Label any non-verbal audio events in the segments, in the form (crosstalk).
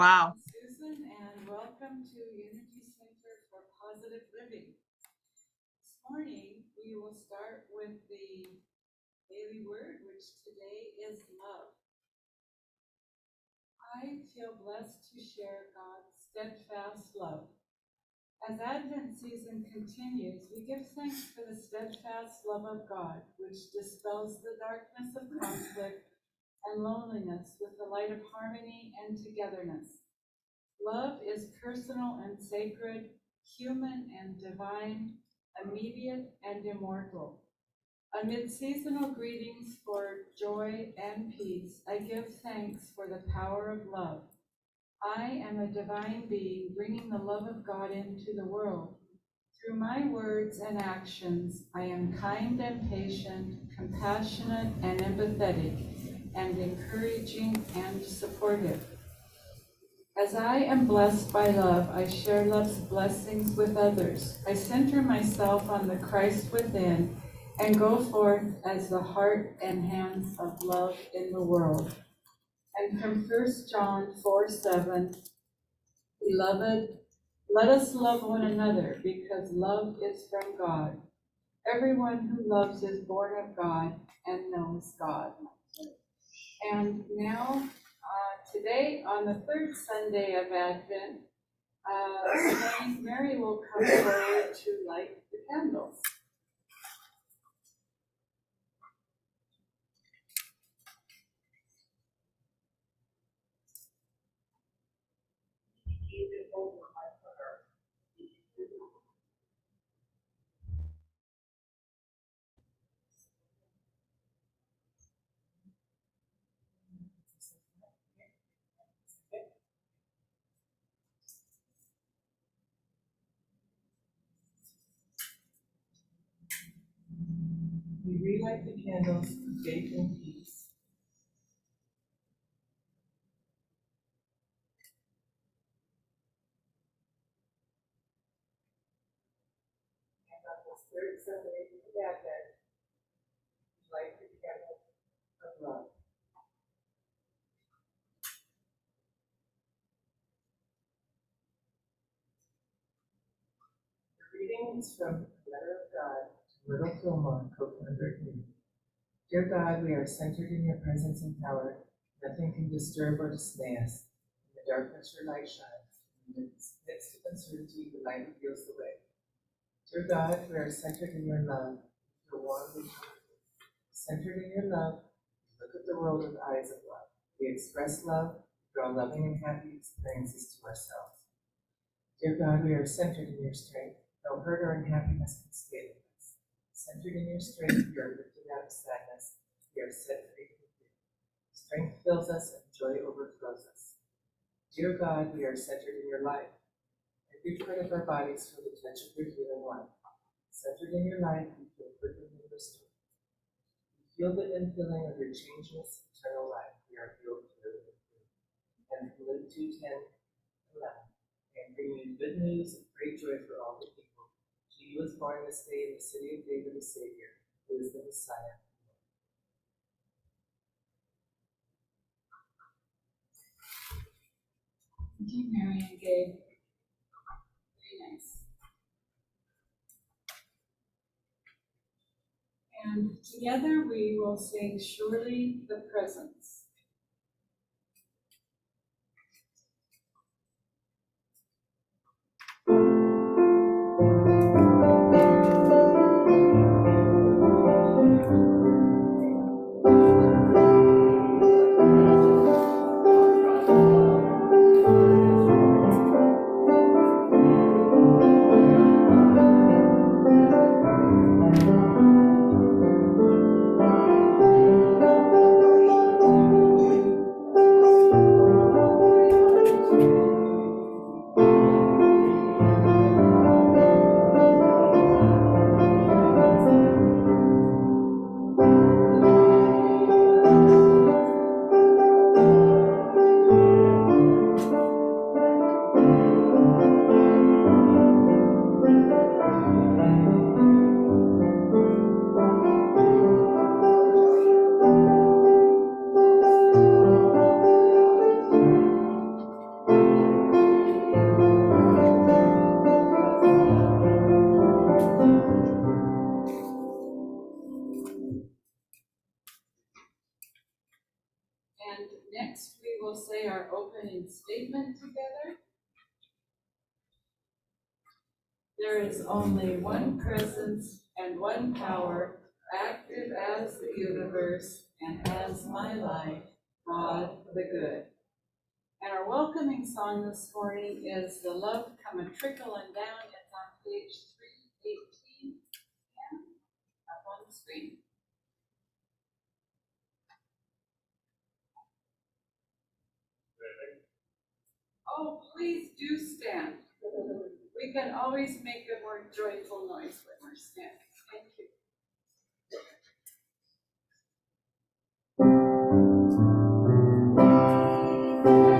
Wow. Susan, and welcome to Unity Center for Positive Living. This morning, we will start with the daily word, which today is love. I feel blessed to share God's steadfast love. As Advent season continues, we give thanks for the steadfast love of God, which dispels the darkness of conflict and loneliness with the light of harmony and togetherness. Love is personal and sacred, human and divine, immediate and immortal. Amid seasonal greetings for joy and peace, I give thanks for the power of love. I am a divine being bringing the love of God into the world. Through my words and actions, I am kind and patient, compassionate and empathetic, and encouraging and supportive. As I am blessed by love, I share love's blessings with others. I center myself on the Christ within and go forth as the heart and hands of love in the world. And from 1 John 4 7, Beloved, let us love one another because love is from God. Everyone who loves is born of God and knows God. And now, uh, today, on the third Sunday of Advent, uh, Mary will come forward to light the candles. We the candles faith and peace. And on this third Sunday of Advent, light the candle of love. The reading is from the letter of God to Myrtle Fillmore, of Unity. Dear God, we are centered in your presence and power. Nothing can disturb or dismay us. In the darkness, your light shines. In the midst of uncertainty, your light reveals the way. Dear God, we are centered in your love. Your warm and. Centered in your love, we look at the world with eyes of love. We express love, draw loving and happy experiences to ourselves. Dear God, we are centered in your strength. No hurt or unhappiness can stay with us. Centered in your strength, we are lifted out of sadness. We are set free from fear. Strength fills us and joy overflows us. Dear God, we are centered in your life. Every part of our bodies feel the touch of your healing life. Centered in your life, we feel quickened and restored. We feel the infilling of your changeless eternal life. We are healed through and through. And from Luke 2 10 11, I am bringing you good news of great joy for all the people. You was born this day in the city of David a Savior, is the Messiah. Thank you, Mary and Gabe. Very nice. And together we will sing Surely the Presence. Only one presence and one power, active as the universe and as my life, God the good. And our welcoming song this morning is The Love Come a Trickling Down. It's on page three eighteen. And up on the screen. Oh, please do stand. (laughs) We can always make a more joyful noise when we're standing. Thank you. Now,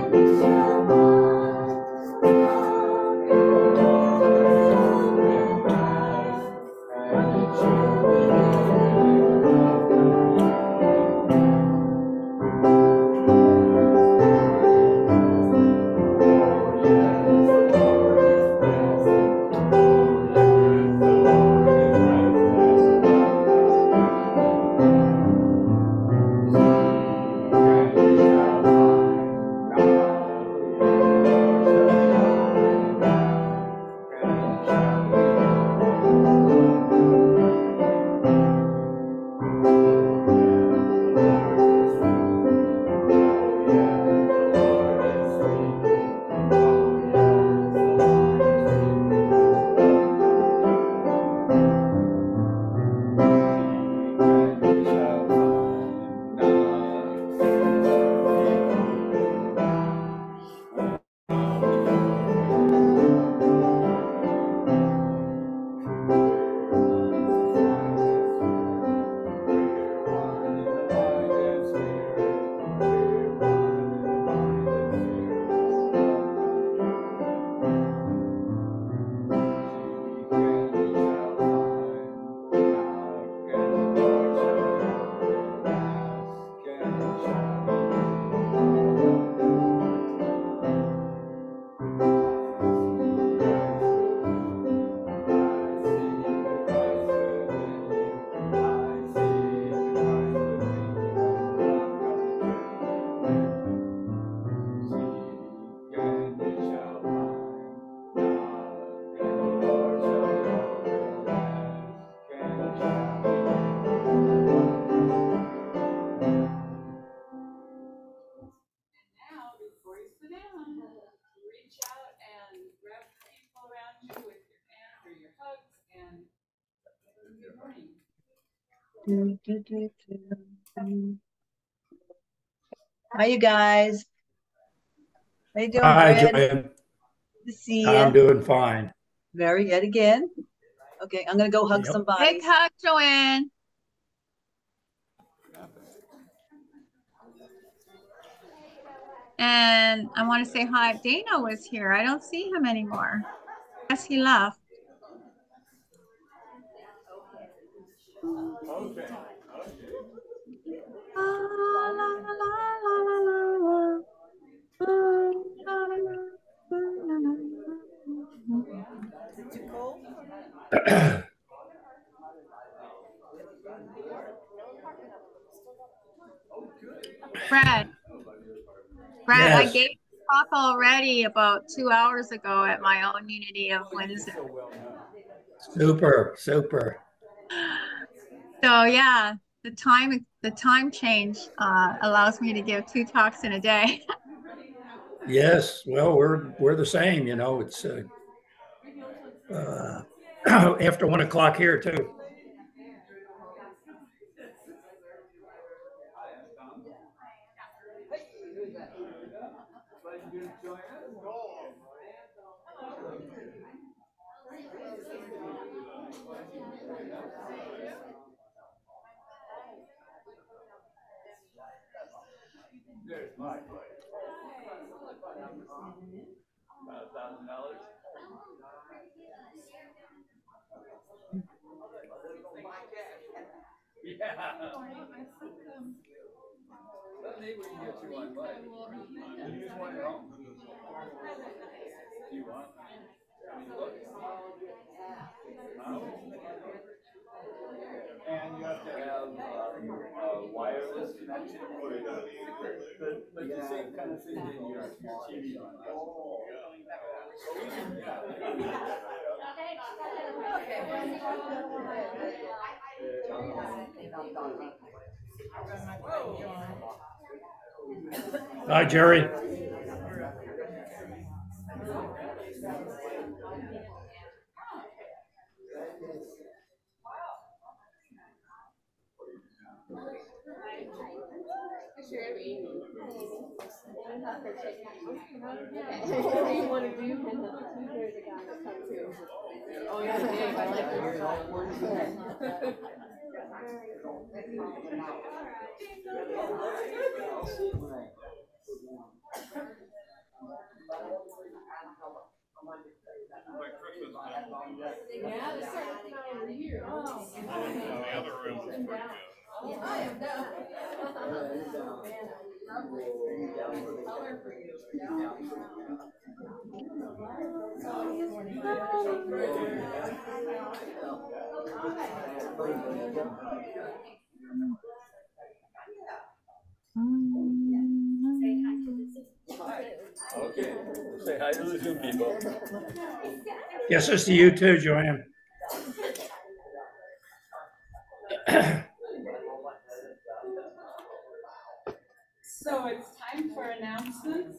Hi, you guys. How you doing, Hi, Joanne. Good to see I'm doing fine. Very yet again. Okay, I'm gonna go hug Yep. some Big bodies. hug, Joanne. And I want to say hi. Dana was here. I don't see him anymore. Guess he left. La, Brad. Brad, I Yes. gave talk already about two hours ago at my own Unity of Windsor. Super, super. So yeah, the time the time change uh, allows me to give two talks in a day. (laughs) Yes, well, we're we're the same, you know. It's uh, uh, (clears throat) after one o'clock here too. And you have to have, wireless the same kind of thing that your, TV. Hi, Jerry. Whatever you wanna do. Oh, yeah, Dave, I like to come over here. Oh. The other room was pretty good. I am down. Okay, say hi to the people. Yes, you too, Joanne. (clears throat) So it's time for announcements.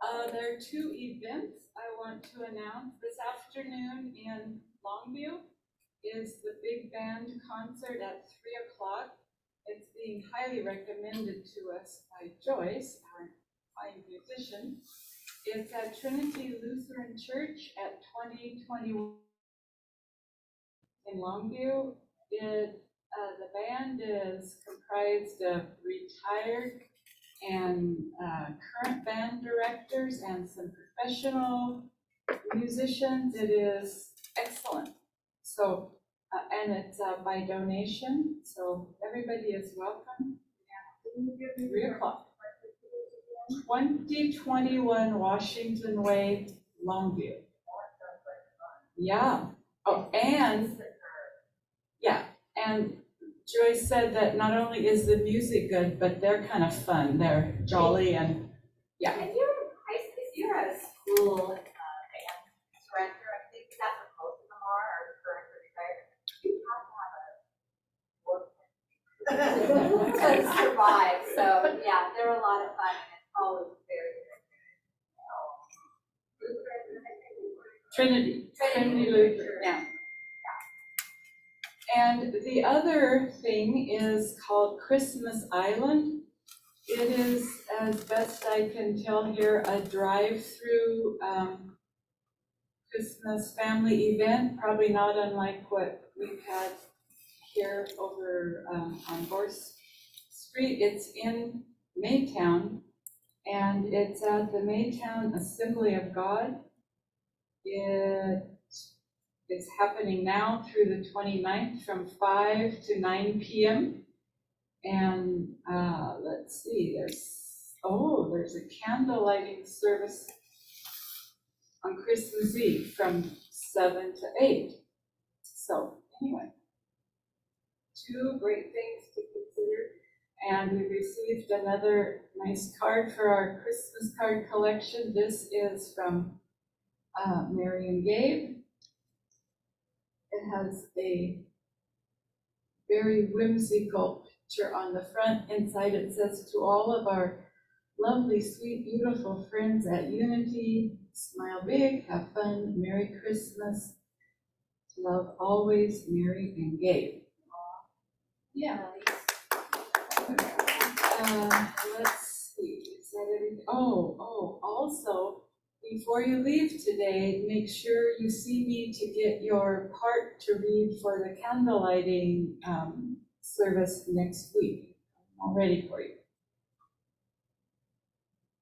Uh, there are two events I want to announce. This afternoon in Longview is the big band concert at three o'clock. It's being highly recommended to us by Joyce, our fine musician. It's at Trinity Lutheran Church at twenty twenty-one in Longview. It uh, the band is comprised of retired and, uh, current band directors and some professional musicians. It is excellent. So, uh, and it's, uh, by donation, so everybody is welcome. Three o'clock. Twenty twenty-one Washington Way, Longview. Yeah, oh, and, yeah, and Joyce said that not only is the music good, but they're kind of fun. They're jolly and, yeah. If you're high, if you're a school, uh, band director, I think that's what most of them are, are current or retired, you have to have a work (laughs) to survive, so, yeah, they're a lot of fun, and it's always very. Trinity, Trinity Trinity Lutheran, yeah. And the other thing is called Christmas Island. It is, as best I can tell here, a drive-through, um, Christmas family event, probably not unlike what we've had here over, um, on Gorse Street. It's in Maytown, and it's at the Maytown Assembly of God. It is happening now through the 29th from five to nine PM. And, uh, let's see, there's, oh, there's a candle lighting service on Christmas Eve from seven to eight. So, anyway. Two great things to consider. And we received another nice card for our Christmas card collection. This is from uh, Mary and Gabe. It has a very whimsical picture on the front. Inside it says, to all of our lovely, sweet, beautiful friends at Unity, smile big, have fun, Merry Christmas. Love always, Mary and Gabe. Yeah. Uh, let's see, is that everything? Oh, oh, also, before you leave today, make sure you see me to get your part to read for the candle lighting, um, service next week. I'm all ready for you.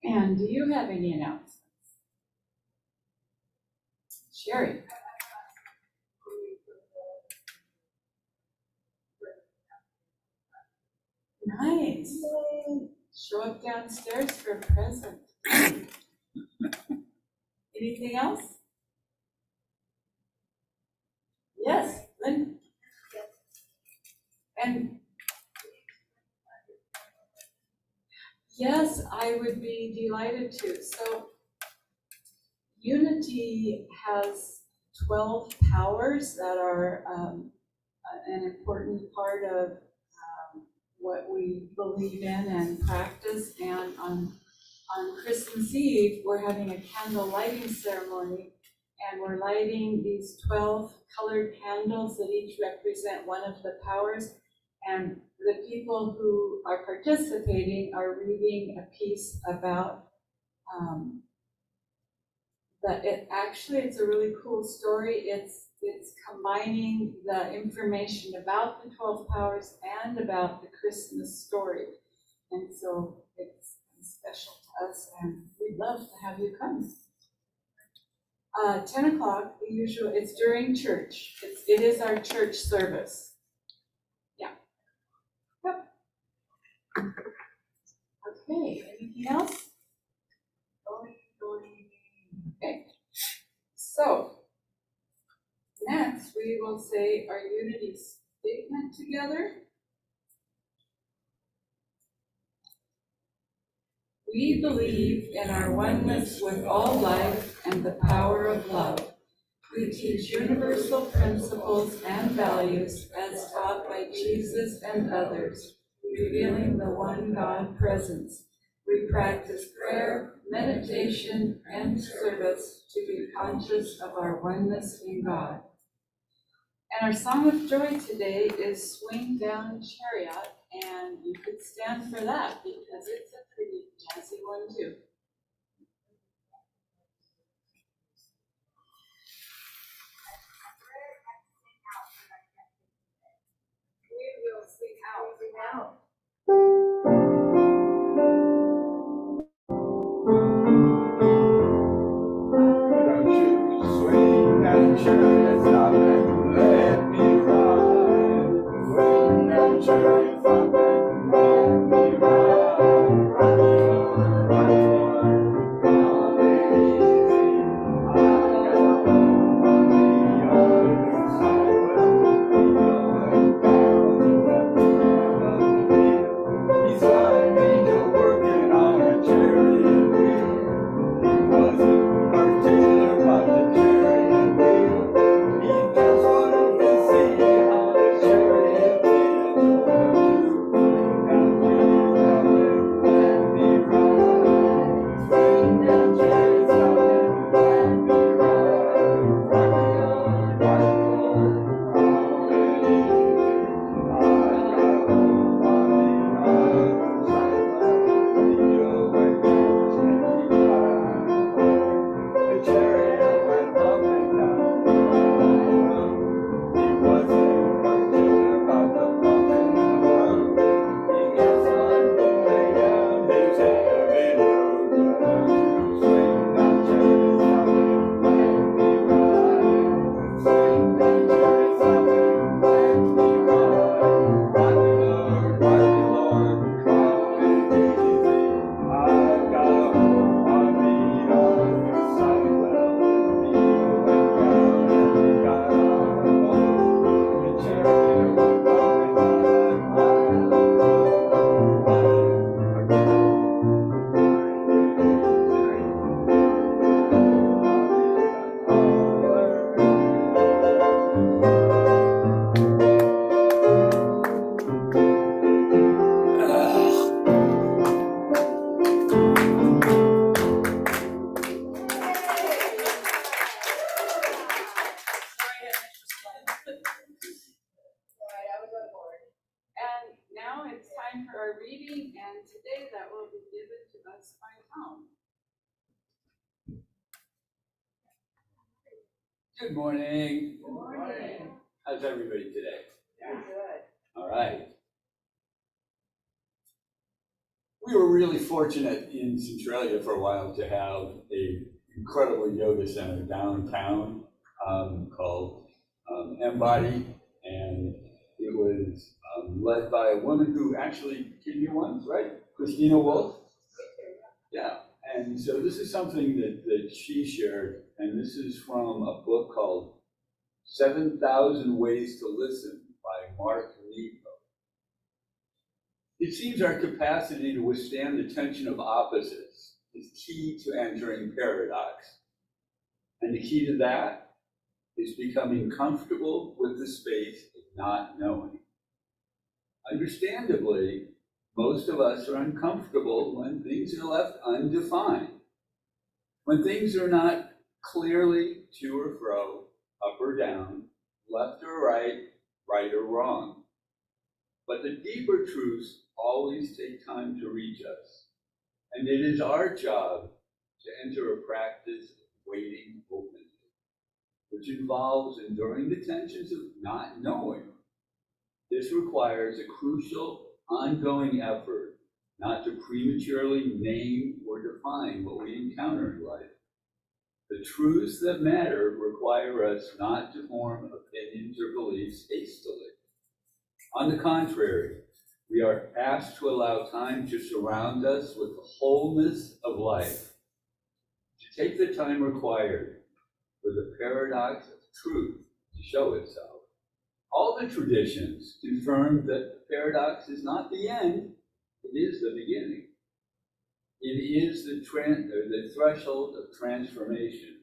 And do you have any announcements? Sherry? Nice. Show up downstairs for a present. Anything else? Yes? Lynn? And yes, I would be delighted to. So Unity has twelve powers that are um, an important part of um, what we believe in and practice. And on, on Christmas Eve, we're having a candle lighting ceremony. And we're lighting these twelve colored candles that each represent one of the powers. And the people who are participating are reading a piece about, um, that it, actually, it's a really cool story. It's, it's combining the information about the twelve powers and about the Christmas story. And so it's special us and we'd love to have you come. Uh, ten o'clock, the usual, it's during church. It's, it is our church service. Yeah. Yep. Okay, anything else? Okay. So, next, we will say our unity statement together. We believe in our oneness with all life and the power of love. We teach universal principles and values as taught by Jesus and others, revealing the one God presence. We practice prayer, meditation, and service to be conscious of our oneness in God. And our song of joy today is Swing Down Chariot, and you could stand for that because it's a pretty jazzy one too. We will sing out. Sing out. Swing that chariot Good morning. Good morning. How's everybody today? Good. All right. We were really fortunate in Centralia for a while to have a incredible yoga center downtown um, called um, Embody, and it was um, led by a woman who actually came here once, right? Christina Wolf. Yeah, and so this is something that, that she shared, and this is from a book called 7,000 Ways to Listen by Mark Nepo. It seems our capacity to withstand the tension of opposites is key to entering paradox. And the key to that is becoming comfortable with the space of not knowing. Understandably, most of us are uncomfortable when things are left undefined. When things are not clearly to or fro, up or down, left or right, right or wrong. But the deeper truths always take time to reach us. And it is our job to enter a practice of waiting openly, which involves enduring the tensions of not knowing. This requires a crucial, ongoing effort not to prematurely name or define what we encounter in life. The truths that matter require us not to form opinions or beliefs hastily. On the contrary, we are asked to allow time to surround us with the wholeness of life, to take the time required for the paradox of truth to show itself. All the traditions confirm that the paradox is not the end, it is the beginning. It is the, the threshold of transformation.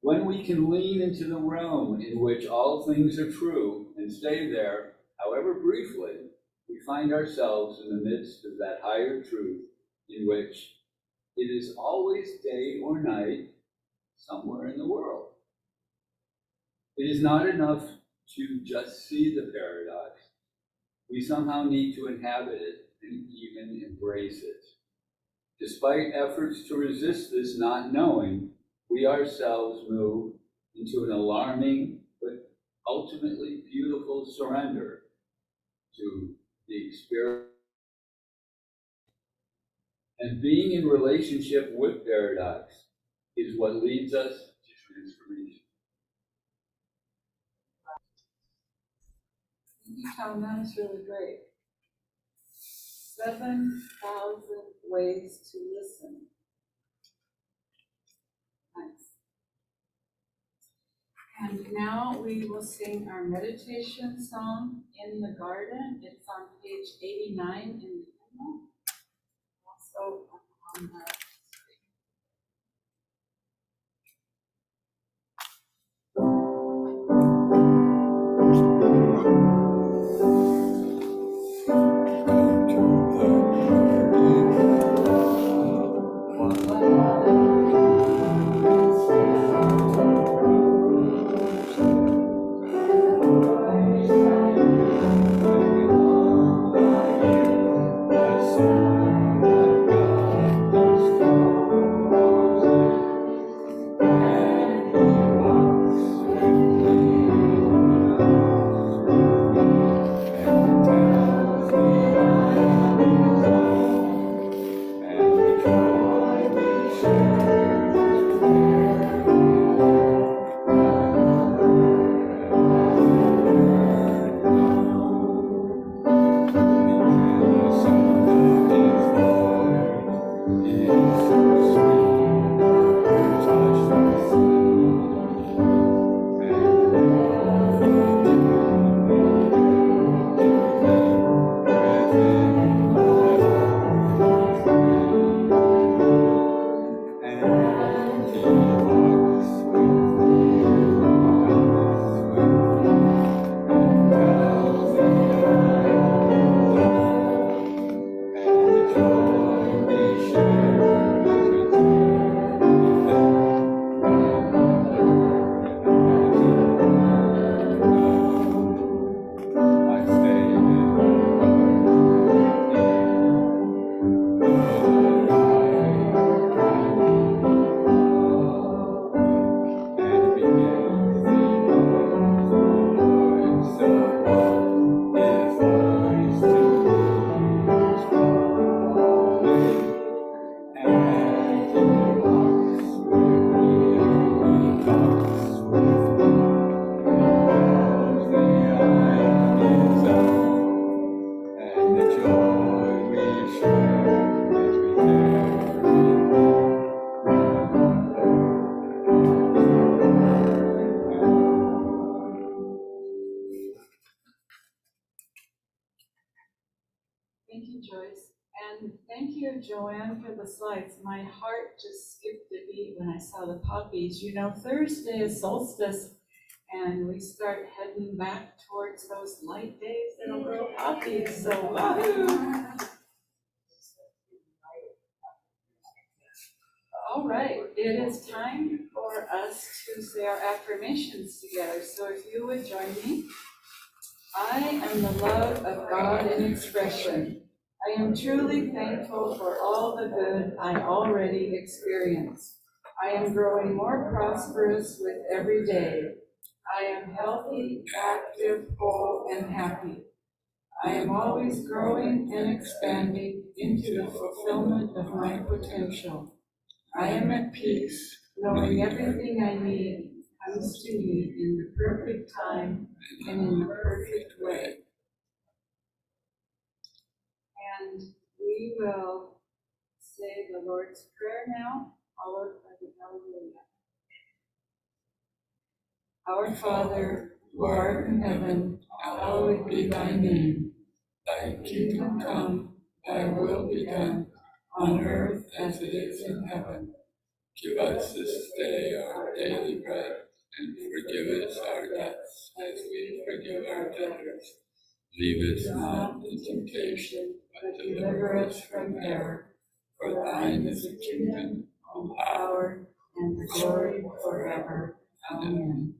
When we can lean into the realm in which all things are true and stay there, however briefly, we find ourselves in the midst of that higher truth in which it is always day or night somewhere in the world. It is not enough to just see the paradox. We somehow need to inhabit it and even embrace it. Despite efforts to resist this not knowing, we ourselves move into an alarming but ultimately beautiful surrender to the experience. And being in relationship with paradox is what leads us to transformation. Tom, that was really great. Seven thousand ways to listen. Nice. And now we will sing our meditation song, In the Garden. It's on page eighty-nine in the hymnal. Also on the Thank you, Joyce. And thank you, Joanne, for the slides. My heart just skipped a beat when I saw the poppies. You know, Thursday is solstice, and we start heading back towards those light days that'll grow poppies. So, wahoo! All right, it is time for us to say our affirmations together. So if you would join me. I am the love of God in expression. I am truly thankful for all the good I already experience. I am growing more prosperous with every day. I am healthy, active, whole, and happy. I am always growing and expanding into the fulfillment of my potential. I am at peace, knowing everything I need comes to me in the perfect time and in the perfect way. We will say the Lord's Prayer now, followed by the Hallelujah. Our Father, who art in heaven, hallowed be thy name. Thy kingdom come, thy will be done, on earth as it is in heaven. Give us this day our daily bread, and forgive us our debts as we forgive our debtors. Lead us not into temptation, but deliver us from error. For thine is the kingdom, and power, and the glory forever. Amen.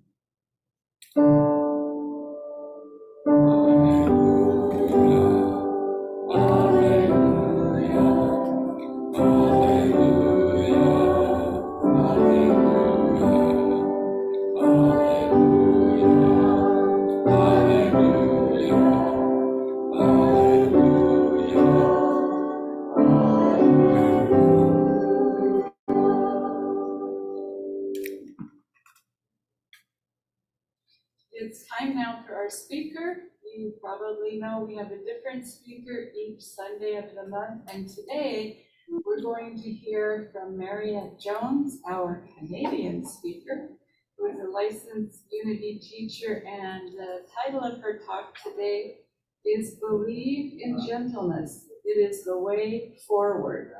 It's time now for our speaker. You probably know we have a different speaker each Sunday of the month, and today we're going to hear from Mariette Jones, our Canadian speaker, who is a licensed Unity teacher, and the title of her talk today is Believe in Gentleness. It is the way forward.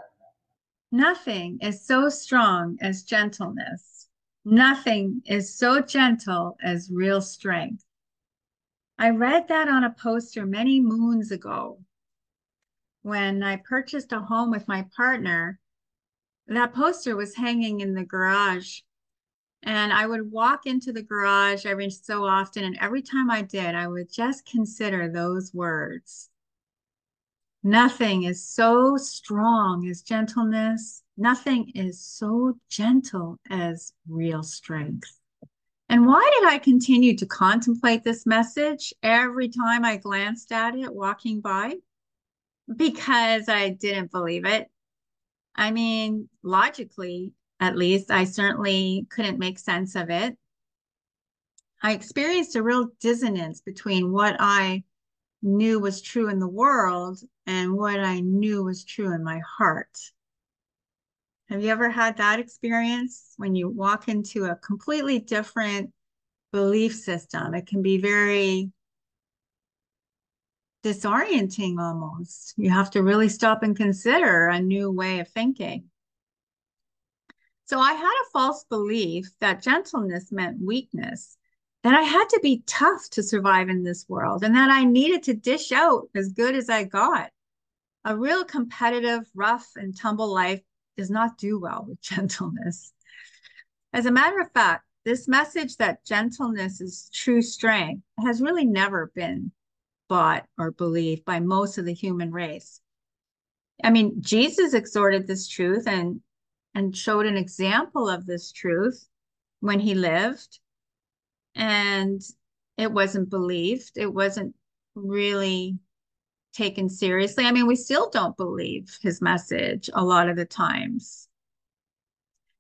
Nothing is so strong as gentleness. Nothing is so gentle as real strength. I read that on a poster many moons ago. When I purchased a home with my partner, that poster was hanging in the garage. And I would walk into the garage every so often. And every time I did, I would just consider those words. Nothing is so strong as gentleness. Nothing is so gentle as real strength. And why did I continue to contemplate this message every time I glanced at it walking by? Because I didn't believe it. I mean, logically, at least, I certainly couldn't make sense of it. I experienced a real dissonance between what I knew was true in the world and what I knew was true in my heart. Have you ever had that experience when you walk into a completely different belief system? It can be very disorienting almost. You have to really stop and consider a new way of thinking. So I had a false belief that gentleness meant weakness, that I had to be tough to survive in this world, and that I needed to dish out as good as I got. A real competitive, rough and tumble life does not do well with (laughs) gentleness. As a matter of fact, this message that gentleness is true strength has really never been bought or believed by most of the human race. I mean, Jesus exhorted this truth and and showed an example of this truth when he lived and it wasn't believed it wasn't really taken seriously i mean we still don't believe his message a lot of the times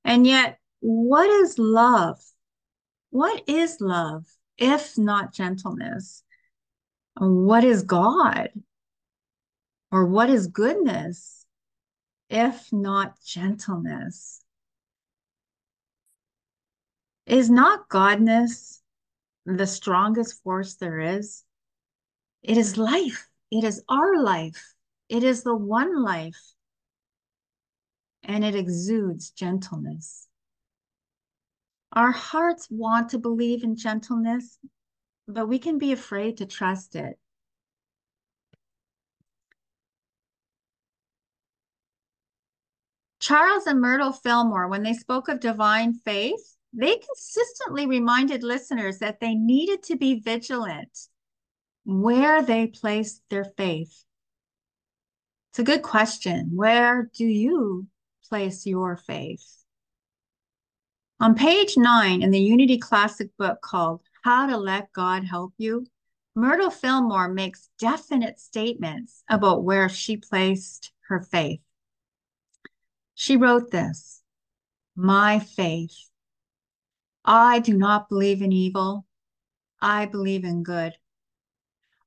and yet what is love what is love if not gentleness what is god or what is goodness if not gentleness? Is not godness the strongest force there is? It is life. It is our life. It is the one life, and it exudes gentleness. Our hearts want to believe in gentleness, but we can be afraid to trust it. Charles and Myrtle Fillmore, when they spoke of divine faith, they consistently reminded listeners that they needed to be vigilant where they place their faith. It's a good question. Where do you place your faith? On page nine in the Unity Classic book called How to Let God Help You, Myrtle Fillmore makes definite statements about where she placed her faith. She wrote this My faith. I do not believe in evil. I believe in good.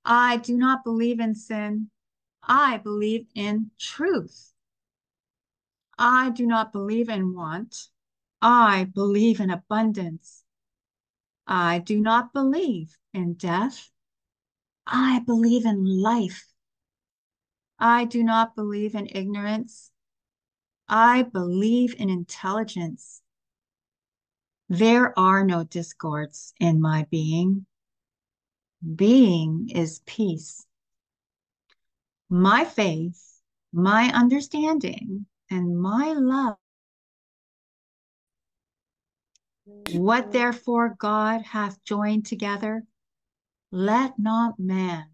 I do not believe in sin. I believe in truth. I do not believe in want. I believe in abundance. I do not believe in death. I believe in life. I do not believe in ignorance. I believe in intelligence. There are no discords in my being. Being is peace. My faith, my understanding, and my love. What therefore God hath joined together, let not man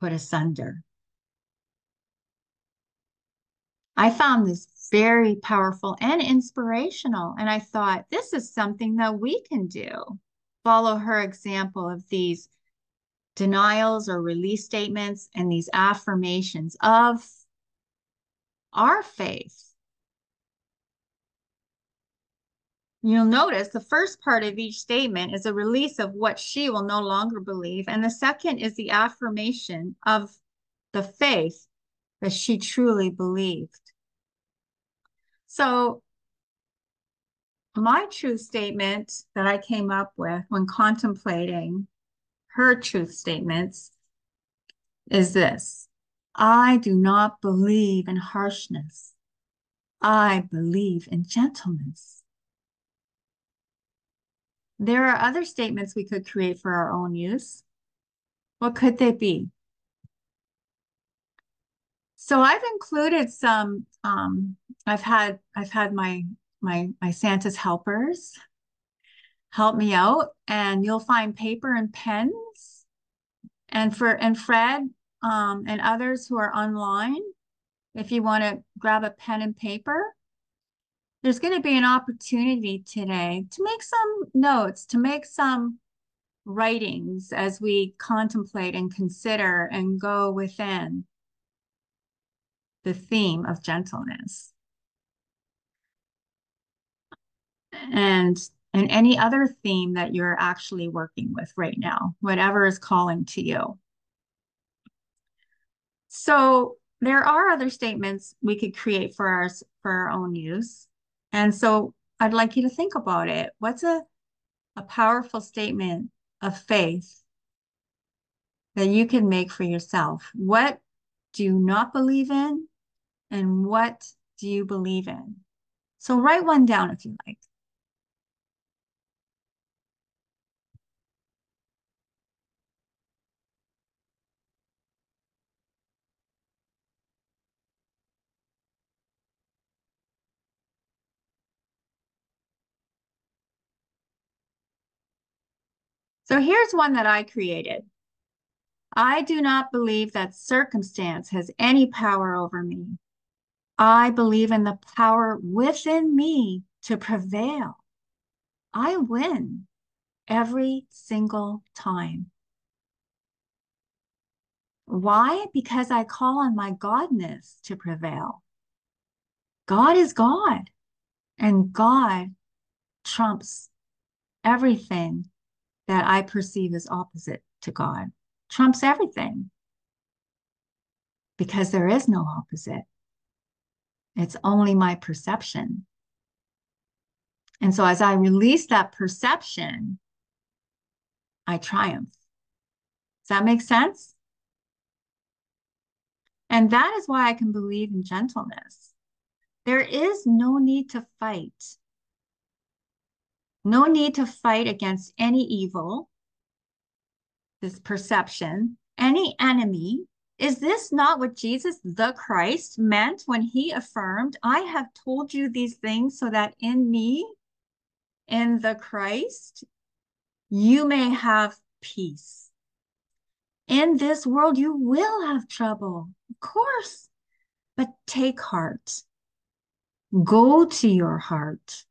put asunder. I found this very powerful and inspirational. And I thought, this is something that we can do. Follow her example of these denials or release statements and these affirmations of our faith. You'll notice the first part of each statement is a release of what she will no longer believe. And the second is the affirmation of the faith that she truly believed. So, my truth statement that I came up with when contemplating her truth statements is this I do not believe in harshness, I believe in gentleness. There are other statements we could create for our own use. What could they be? So I've included some. Um, I've had I've had my my my Santa's helpers help me out, and you'll find paper and pens. And for and Fred um, and others who are online, if you want to grab a pen and paper, there's going to be an opportunity today to make some notes, to make some writings as we contemplate and consider and go within the theme of gentleness. And and any other theme that you're actually working with right now, whatever is calling to you. So there are other statements we could create for our for our own use. And so I'd like you to think about it. What's a a powerful statement of faith that you can make for yourself? What do you not believe in? And what do you believe in? So write one down if you like. So here's one that I created. I do not believe that circumstance has any power over me. I believe in the power within me to prevail. I win every single time. Why? Because I call on my Godness to prevail. God is God, and God trumps everything that I perceive as opposite to God, trumps everything. Because there is no opposite. It's only my perception. And so as I release that perception, I triumph. Does that make sense? And that is why I can believe in gentleness. There is no need to fight. No need to fight against any evil, this perception, any enemy. Is this not what Jesus the Christ meant when he affirmed, I have told you these things so that in me, in the Christ, you may have peace. In this world, you will have trouble, of course, but take heart. Go to your heart.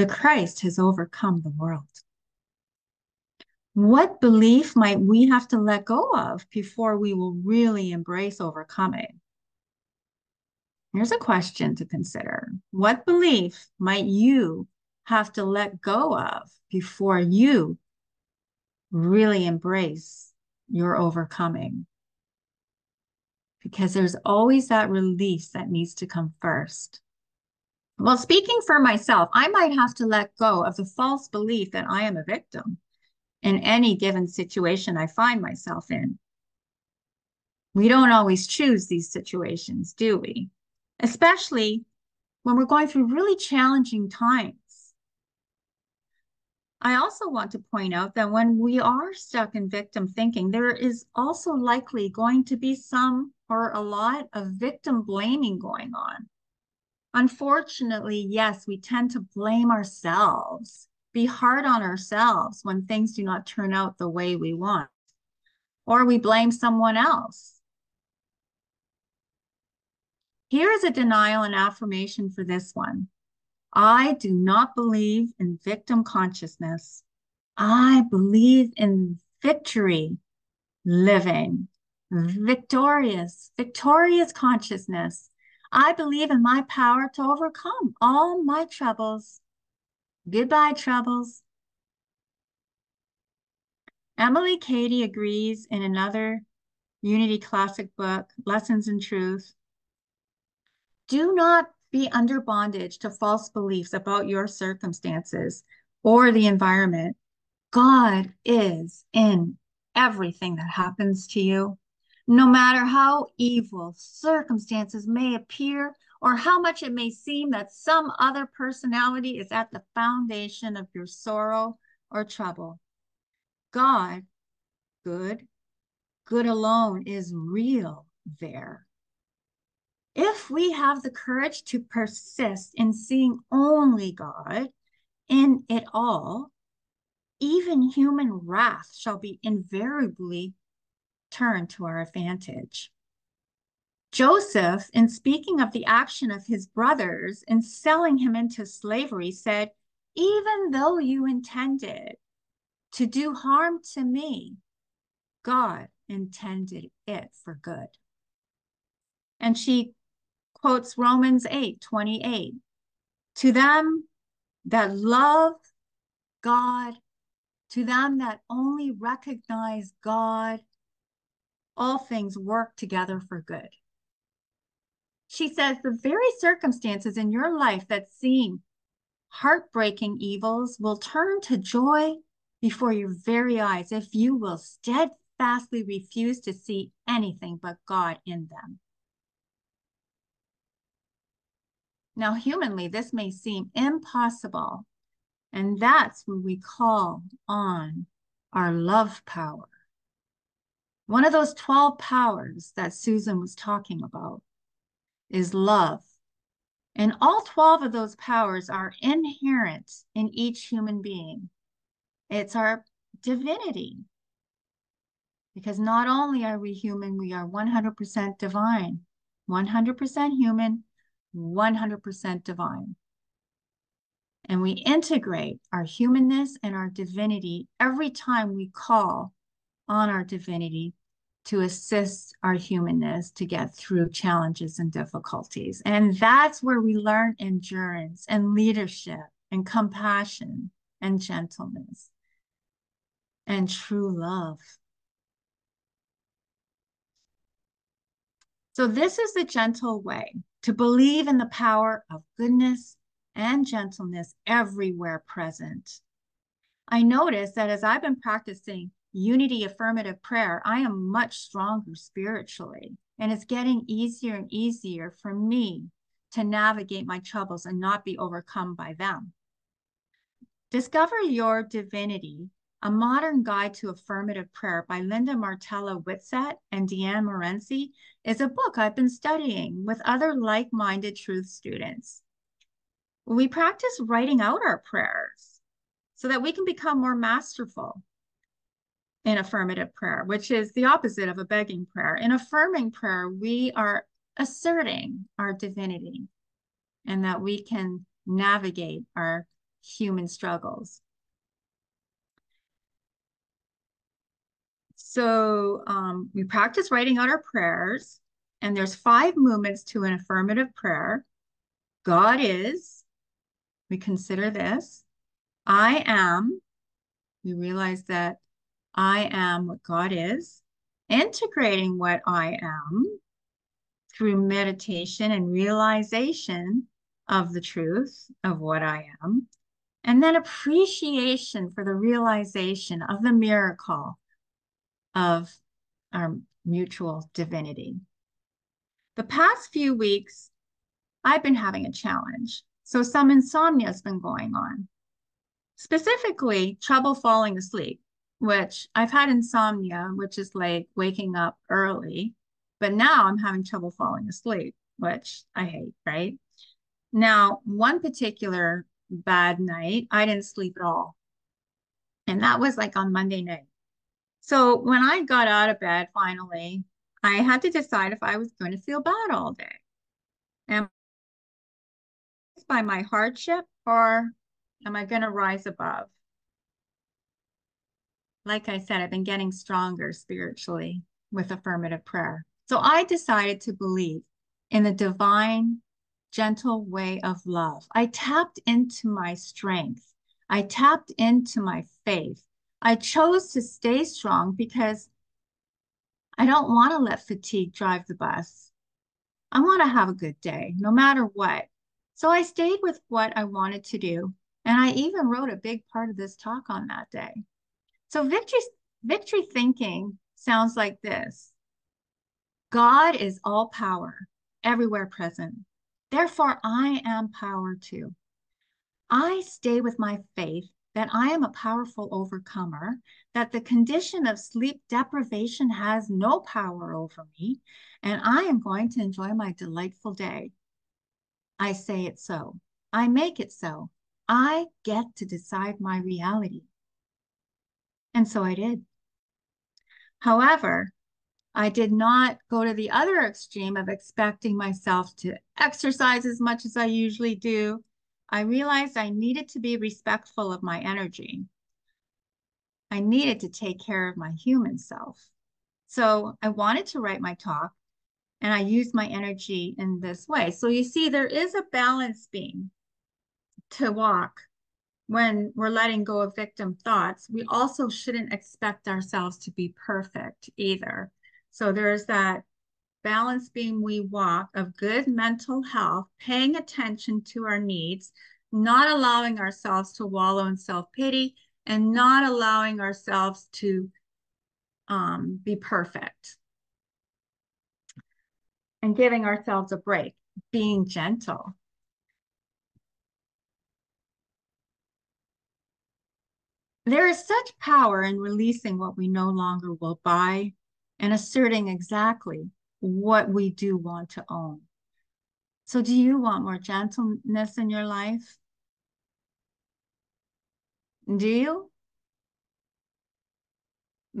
The Christ has overcome the world. What belief might we have to let go of before we will really embrace overcoming? Here's a question to consider. What belief might you have to let go of before you really embrace your overcoming? Because there's always that release that needs to come first. Well, speaking for myself, I might have to let go of the false belief that I am a victim in any given situation I find myself in. We don't always choose these situations, do we? Especially when we're going through really challenging times. I also want to point out that when we are stuck in victim thinking, there is also likely going to be some or a lot of victim blaming going on. Unfortunately, yes, we tend to blame ourselves, be hard on ourselves when things do not turn out the way we want, or we blame someone else. Here is a denial and affirmation for this one. I do not believe in victim consciousness. I believe in victory, living, victorious, victorious consciousness. I believe in my power to overcome all my troubles. Goodbye, troubles. Emilie Cady agrees in another Unity Classic book, Lessons in Truth. Do not be under bondage to false beliefs about your circumstances or the environment. God is in everything that happens to you. No matter how evil circumstances may appear or how much it may seem that some other personality is at the foundation of your sorrow or trouble, God, good, good alone, is real there. If we have the courage to persist in seeing only God in it all, even human wrath shall be invariably turned to our advantage. Joseph, in speaking of the action of his brothers in selling him into slavery, said, Even though you intended to do harm to me, God intended it for good. And she quotes Romans 8 28. To them that love God, to them that only recognize God, all things work together for good. She says the very circumstances in your life that seem heartbreaking evils will turn to joy before your very eyes if you will steadfastly refuse to see anything but God in them. Now, humanly, this may seem impossible, and that's when we call on our love power. One of those 12 powers that Susan was talking about is love. And all 12 of those powers are inherent in each human being. It's our divinity. Because not only are we human, we are 100% divine, 100% human, 100% divine. And we integrate our humanness and our divinity every time we call on our divinity to assist our humanness to get through challenges and difficulties. And that's where we learn endurance and leadership and compassion and gentleness and true love. So, this is the gentle way to believe in the power of goodness and gentleness everywhere present. I notice that as I've been practicing unity affirmative prayer, I am much stronger spiritually. And it's getting easier and easier for me to navigate my troubles and not be overcome by them. Discover Your Divinity, a modern guide to affirmative prayer by Linda Martella Whitsett and Deanne Morency, is a book I've been studying with other like minded truth students. We practice writing out our prayers so that we can become more masterful in affirmative prayer, which is the opposite of a begging prayer. In affirming prayer, we are asserting our divinity and that we can navigate our human struggles. So um, we practice writing out our prayers, and there's five movements to an affirmative prayer. God is, we consider this. I am, we realize that I am what God is. Integrating what I am through meditation and realization of the truth of what I am. And then appreciation for the realization of the miracle of our mutual divinity. The past few weeks, I've been having a challenge. So some insomnia has been going on, specifically trouble falling asleep, which I've had insomnia, which is like waking up early, but now I'm having trouble falling asleep, which I hate, right? Now, one particular bad night, I didn't sleep at all. And that was like on Monday night. So when I got out of bed finally, I had to decide if I was going to feel bad all day. Am by my hardship or am I going to rise above? Like I said, I've been getting stronger spiritually with affirmative prayer. So I decided to believe in the divine, gentle way of love. I tapped into my strength. I tapped into my faith. I chose to stay strong because I don't want to let fatigue drive the bus. I want to have a good day, no matter what. So I stayed with what I wanted to do. And I even wrote a big part of this talk on that day. So victory, victory thinking sounds like this. God is all power, everywhere present. Therefore, I am power too. I stay with my faith that I am a powerful overcomer, that the condition of sleep deprivation has no power over me, and I am going to enjoy my delightful day. I say it so. I make it so. I get to decide my reality. And so I did. However, I did not go to the other extreme of expecting myself to exercise as much as I usually do I realized I needed to be respectful of my energy. I needed to take care of my human self. So I wanted to write my talk and I used my energy in this way. So you see, there is a balance beam to walk when we're letting go of victim thoughts. We also shouldn't expect ourselves to be perfect either. So there's that balance beam we walk of good mental health, paying attention to our needs, not allowing ourselves to wallow in self pity, and not allowing ourselves to um, be perfect. And giving ourselves a break, being gentle. There is such power in releasing what we no longer will buy and asserting exactly what we do want to own. So, do you want more gentleness in your life? Do you?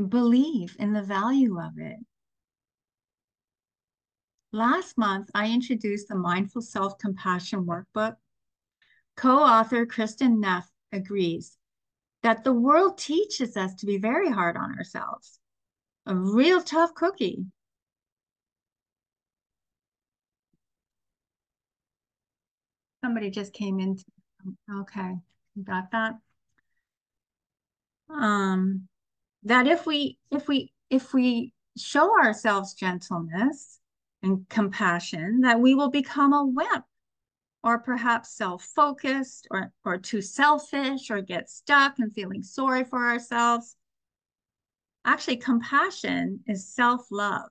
Believe in the value of it. Last month, I introduced the Mindful Self Compassion Workbook. Co author Kristin Neff agrees that the world teaches us to be very hard on ourselves, a real tough cookie. Somebody just came in. Okay, got that. Um, that if we if we if we show ourselves gentleness and compassion, that we will become a wimp, or perhaps self-focused, or or too selfish, or get stuck and feeling sorry for ourselves. Actually, compassion is self love,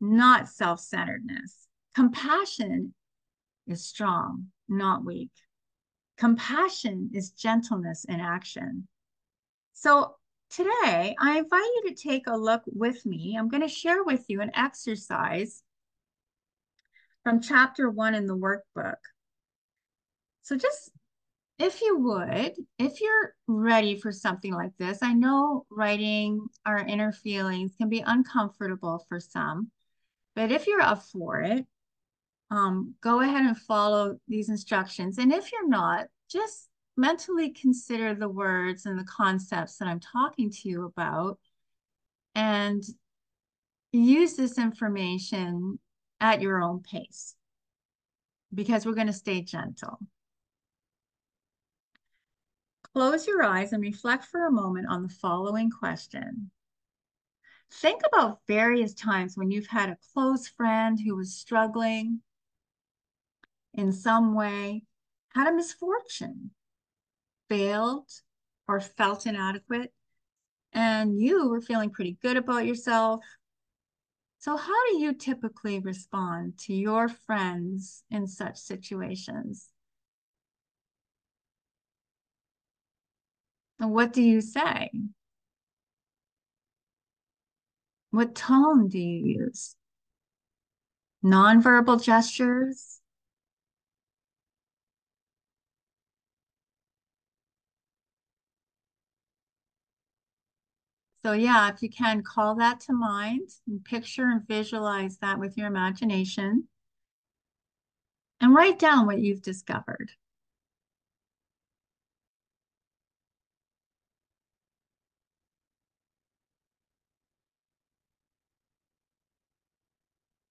not self centeredness. Compassion is strong, not weak. Compassion is gentleness in action. So today, I invite you to take a look with me. I'm going to share with you an exercise from chapter one in the workbook. So just if you would, if you're ready for something like this, I know writing our inner feelings can be uncomfortable for some, but if you're up for it, um, go ahead and follow these instructions. And if you're not, just mentally consider the words and the concepts that I'm talking to you about and use this information at your own pace because we're going to stay gentle. Close your eyes and reflect for a moment on the following question. Think about various times when you've had a close friend who was struggling in some way, had a misfortune, failed, or felt inadequate, and you were feeling pretty good about yourself. So, how do you typically respond to your friends in such situations? What do you say? What tone do you use? Nonverbal gestures? So yeah, if you can call that to mind and picture and visualize that with your imagination and write down what you've discovered.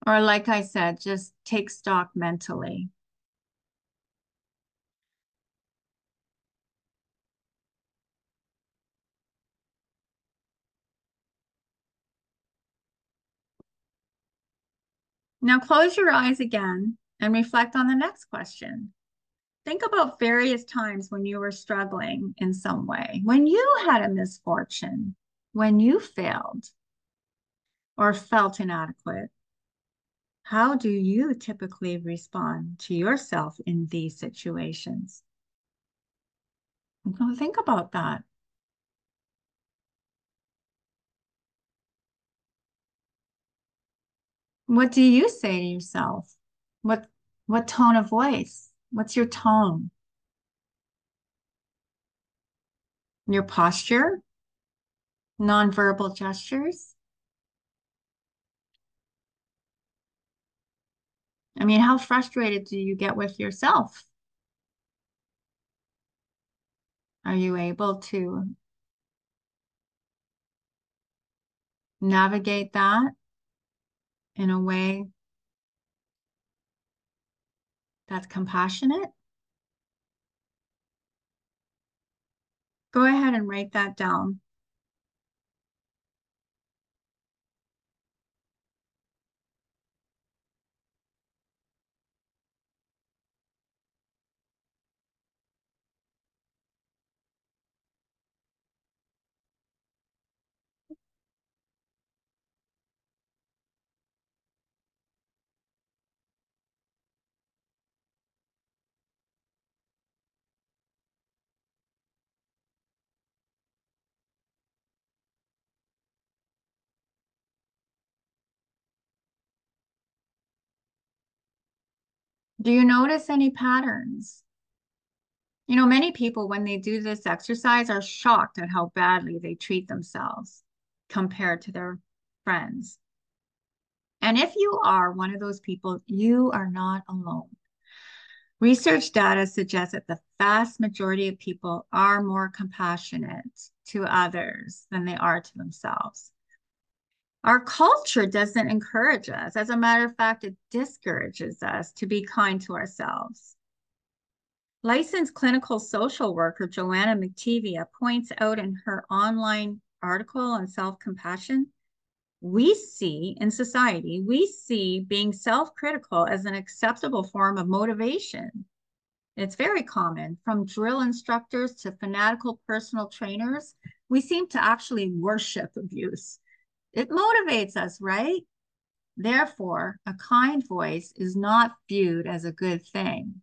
Or like I said, just take stock mentally. Now close your eyes again and reflect on the next question. Think about various times when you were struggling in some way, when you had a misfortune, when you failed or felt inadequate. How do you typically respond to yourself in these situations? Think about that. What do you say to yourself? What what tone of voice? What's your tone? Your posture? Nonverbal gestures? I mean, how frustrated do you get with yourself? Are you able to navigate that in a way that's compassionate? Go ahead and write that down. Do you notice any patterns? You know, many people, when they do this exercise, are shocked at how badly they treat themselves compared to their friends. And if you are one of those people, you are not alone. Research data suggests that the vast majority of people are more compassionate to others than they are to themselves. Our culture doesn't encourage us. As a matter of fact, it discourages us to be kind to ourselves. Licensed clinical social worker Joanna McTevia points out in her online article on self compassion we see in society, we see being self critical as an acceptable form of motivation. It's very common from drill instructors to fanatical personal trainers. we seem to actually worship abuse. It motivates us, right? Therefore, a kind voice is not viewed as a good thing.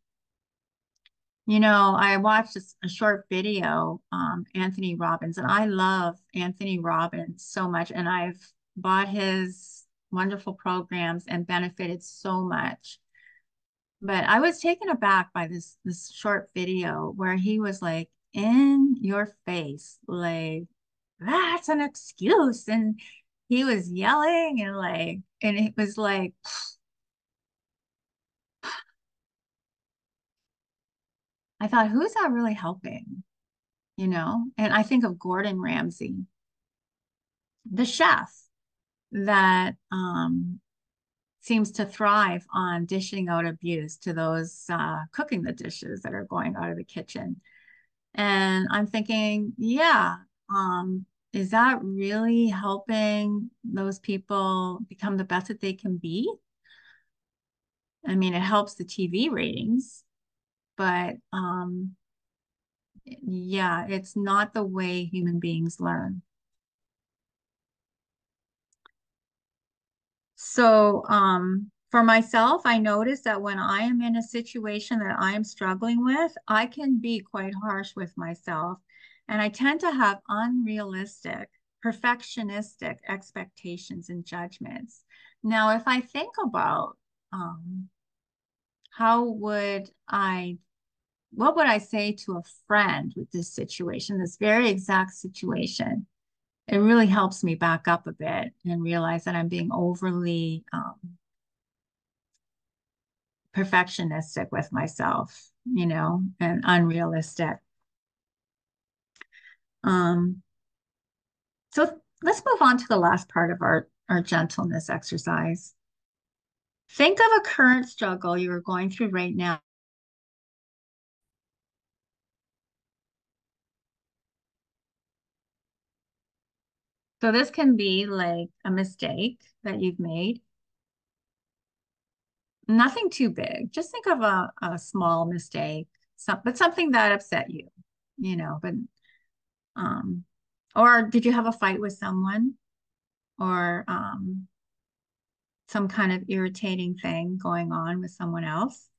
You know, I watched a, short video, um, Anthony Robbins, and I love Anthony Robbins so much, and I've bought his wonderful programs and benefited so much. But I was taken aback by this this short video where he was like in your face, like that's an excuse, and he was yelling and like, and it was like. (sighs) I thought, who's that really helping? You know, and I think of Gordon Ramsay, the chef that um, seems to thrive on dishing out abuse to those uh, cooking the dishes that are going out of the kitchen. And I'm thinking, yeah, um, is that really helping those people become the best that they can be? I mean, it helps the TV ratings, but um, yeah, it's not the way human beings learn. So um, for myself, I notice that when I am in a situation that I am struggling with, I can be quite harsh with myself. And I tend to have unrealistic, perfectionistic expectations and judgments. Now, if I think about um, how would I, what would I say to a friend with this situation, this very exact situation? It really helps me back up a bit and realize that I'm being overly um, perfectionistic with myself, you know, and unrealistic. Um, so let's move on to the last part of our, our gentleness exercise. Think of a current struggle you are going through right now. So this can be like a mistake that you've made. Nothing too big. Just think of a, a small mistake, some, but something that upset you, you know, but um or did you have a fight with someone or um some kind of irritating thing going on with someone else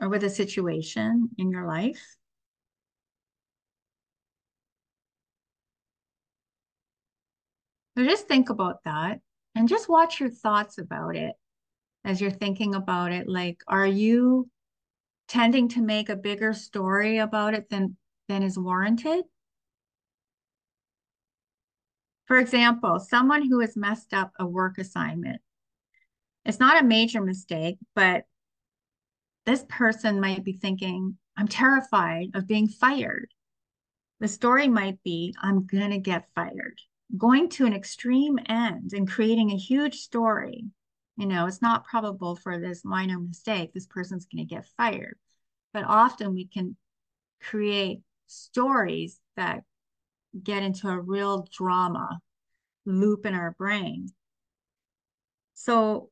or with a situation in your life. So just think about that and just watch your thoughts about it as you're thinking about it. Like, are you tending to make a bigger story about it than, than is warranted? For example, someone who has messed up a work assignment it's not a major mistake, but this person might be thinking, I'm terrified of being fired. The story might be, I'm going to get fired. Going to an extreme end and creating a huge story. You know, it's not probable for this minor mistake, this person's going to get fired. But often we can create stories that get into a real drama loop in our brain. So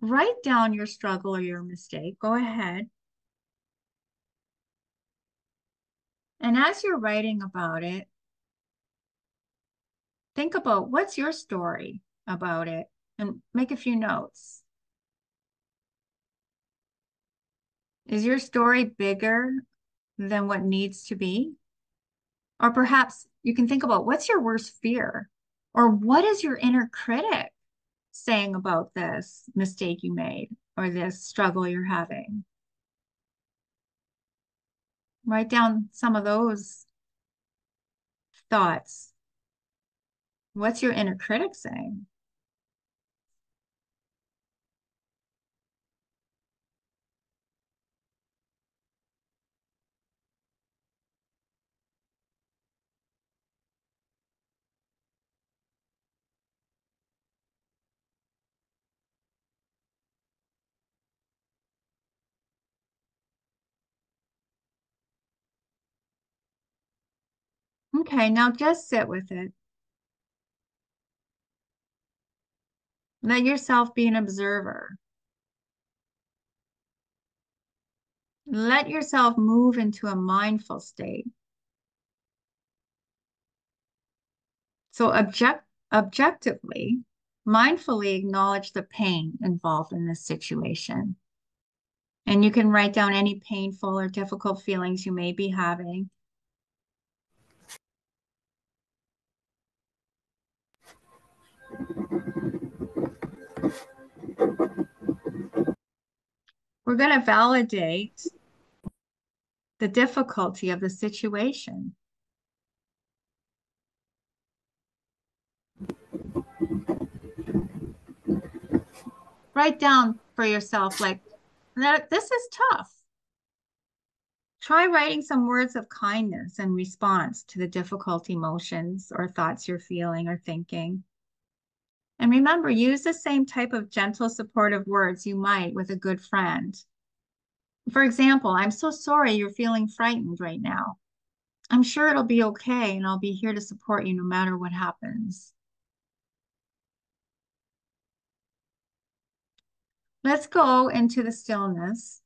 write down your struggle or your mistake. Go ahead. And as you're writing about it, think about what's your story about it and make a few notes. Is your story bigger than what needs to be? Or perhaps you can think about what's your worst fear? Or what is your inner critic? saying about this mistake you made or this struggle you're having. Write down some of those thoughts. What's your inner critic saying? Okay, now just sit with it. Let yourself be an observer. Let yourself move into a mindful state. So object objectively, mindfully acknowledge the pain involved in this situation. And you can write down any painful or difficult feelings you may be having. We're going to validate the difficulty of the situation. Write down for yourself, like, this is tough. Try writing some words of kindness in response to the difficult emotions or thoughts you're feeling or thinking. And remember, use the same type of gentle, supportive words you might with a good friend. For example, I'm so sorry you're feeling frightened right now. I'm sure it'll be okay, and I'll be here to support you no matter what happens. Let's go into the stillness,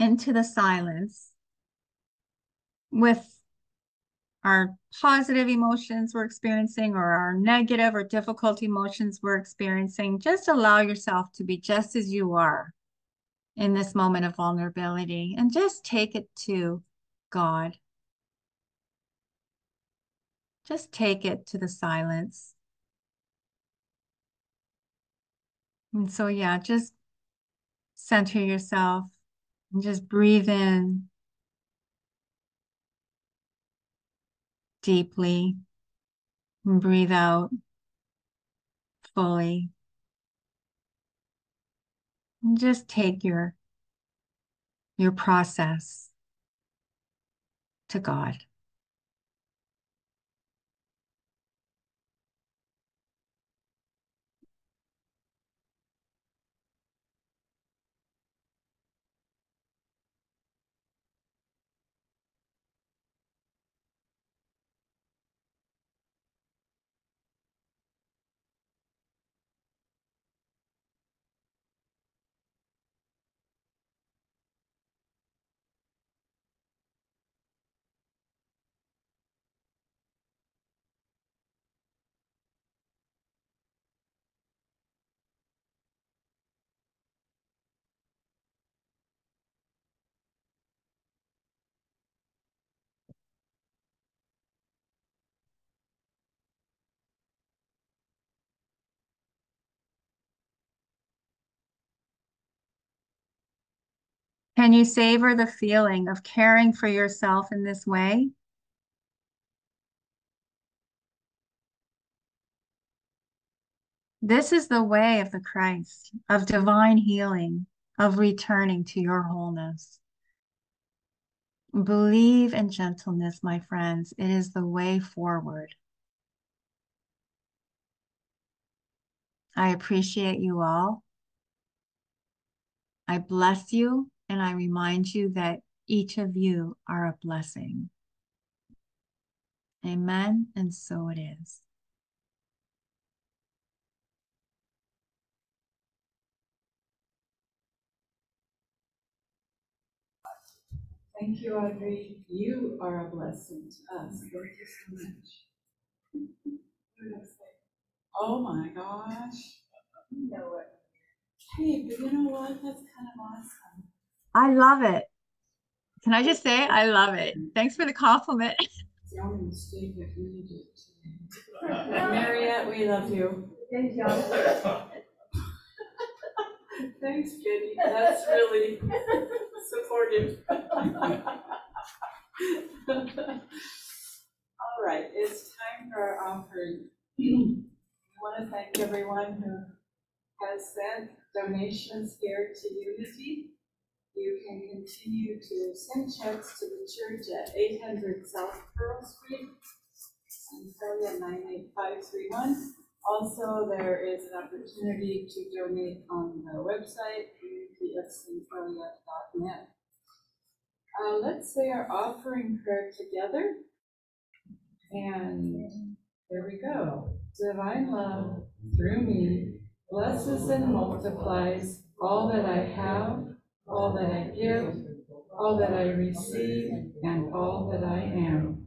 into the silence with our positive emotions we're experiencing or our negative or difficult emotions we're experiencing. Just allow yourself to be just as you are in this moment of vulnerability and just take it to God. Just take it to the silence. And so, yeah, just center yourself and just breathe in deeply breathe out fully. And just take your your process to God. Can you savor the feeling of caring for yourself in this way? This is the way of the Christ, of divine healing, of returning to your wholeness. Believe in gentleness, my friends. It is the way forward. I appreciate you all. I bless you and I remind you that each of you are a blessing. Amen. And so it is. Thank you, Audrey. You are a blessing to us. Thank you so much. What? Oh my gosh. You know it. Hey, but you know what? That's kind of awesome. I love it. Can I just say I love it? Thanks for the compliment. (laughs) The only mistake I've made it today. Mariette, we love you. Thanks, y'all. (laughs) Thanks, Kitty. That's really supportive. (laughs) All right, it's time for our offering. I want to thank everyone who has sent donations here to Unity. You can continue to send checks to the church at eight hundred South Pearl Street, Centralia nine eight five three one. Also, there is an opportunity to donate on the website, unityofcentralia.net. Uh, let's say our offering prayer together. And there we go. Divine love through me blesses and multiplies all that I have, all that I give, all that I receive, and all that I am.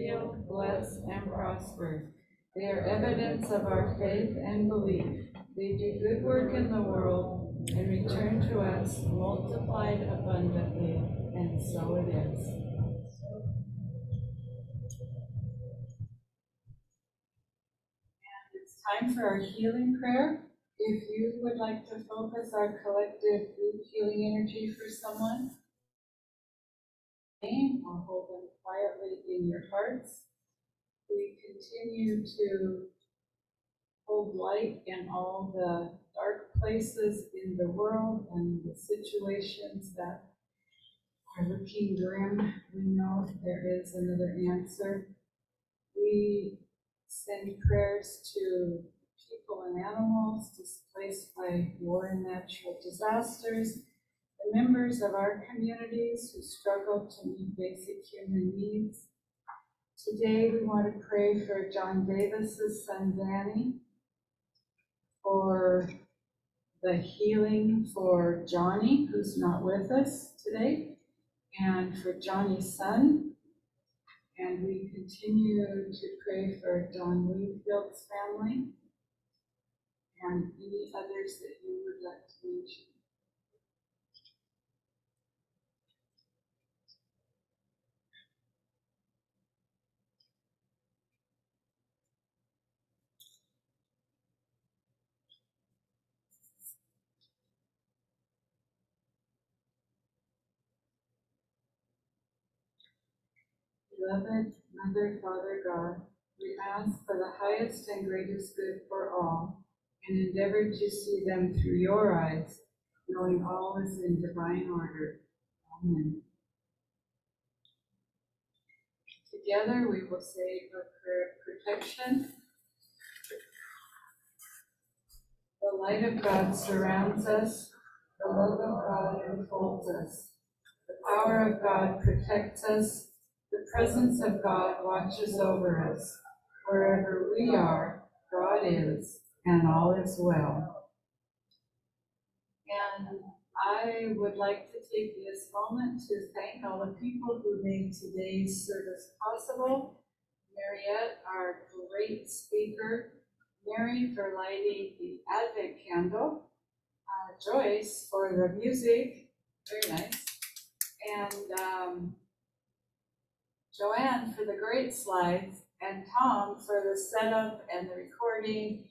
and prosper. They are evidence of our faith and belief. They do good work in the world and return to us multiplied abundantly, and so it is. And it's time for our healing prayer. If you would like to focus our collective group healing energy for someone, name or hold them quietly in your hearts. We continue to hold light in all the dark places in the world and the situations that are looking grim. We know there is another answer. We send prayers to people and animals displaced by war and natural disasters the members of our communities who struggle to meet basic human needs. Today, we want to pray for John Davis's son Danny, for the healing for Johnny, who's not with us today, and for Johnny's son. And we continue to pray for Don Wheatfield's family and any others that you would like to mention. Beloved Mother, Father God, we ask for the highest and greatest good for all, and endeavor to see them through your eyes, knowing all is in divine order. Amen. Together we will say a prayer of protection. The light of God surrounds us, the love of God enfolds us, the power of God protects us, the presence of God watches over us. Wherever we are, God is, and all is well. And I would like to take this moment to thank all the people who made today's service possible. Mariette, our great speaker, Mary for lighting the Advent candle, uh, Joyce for the music, very nice, and um, Joanne for the great slides, and Tom for the setup and the recording.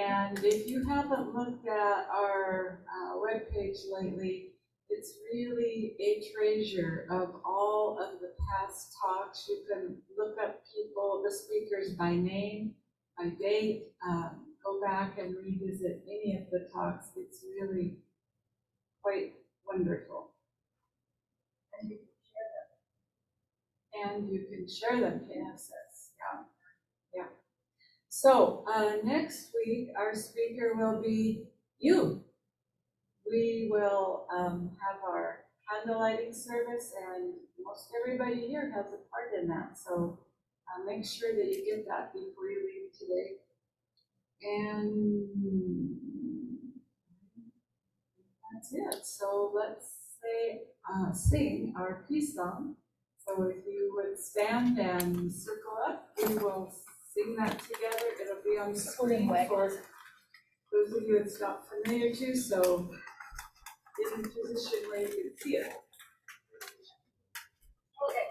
And if you haven't looked at our uh, webpage lately, it's really a treasure of all of the past talks. You can look up people, the speakers by name, by date, um, go back and revisit any of the talks. It's really quite wonderful. And you can share them to access. Yeah, yeah. So uh, next week, our speaker will be you. we will um, have our candle lighting service, and most everybody here has a part in that, so uh, make sure that you get that before you leave today. And that's it, so let's say, uh, sing our peace song. So if you would stand and circle up, we will sing that together, it'll be on the screen for those of you it's not familiar to, so in position where you can see it. Okay.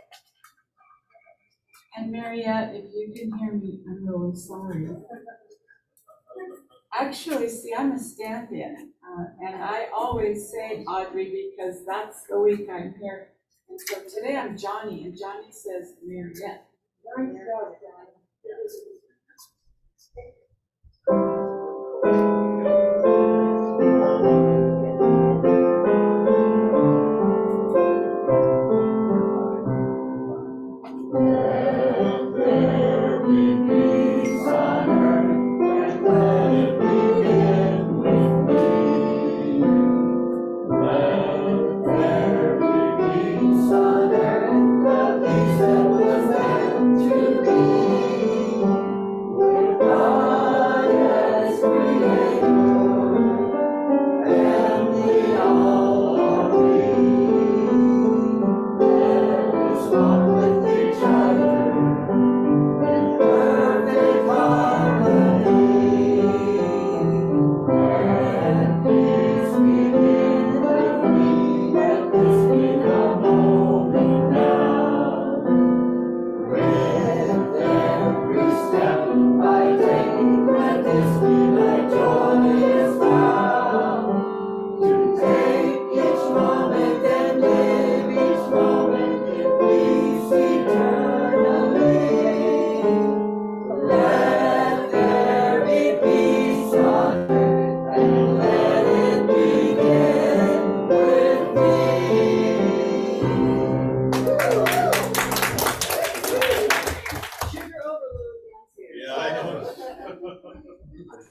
And Mariette, if you can hear me, I'm really sorry. Actually, see, I'm a stand-in, uh, and I always say Audrey because that's the week I'm here. So today I'm Johnny, and Johnny says Mariette. Job, Johnny.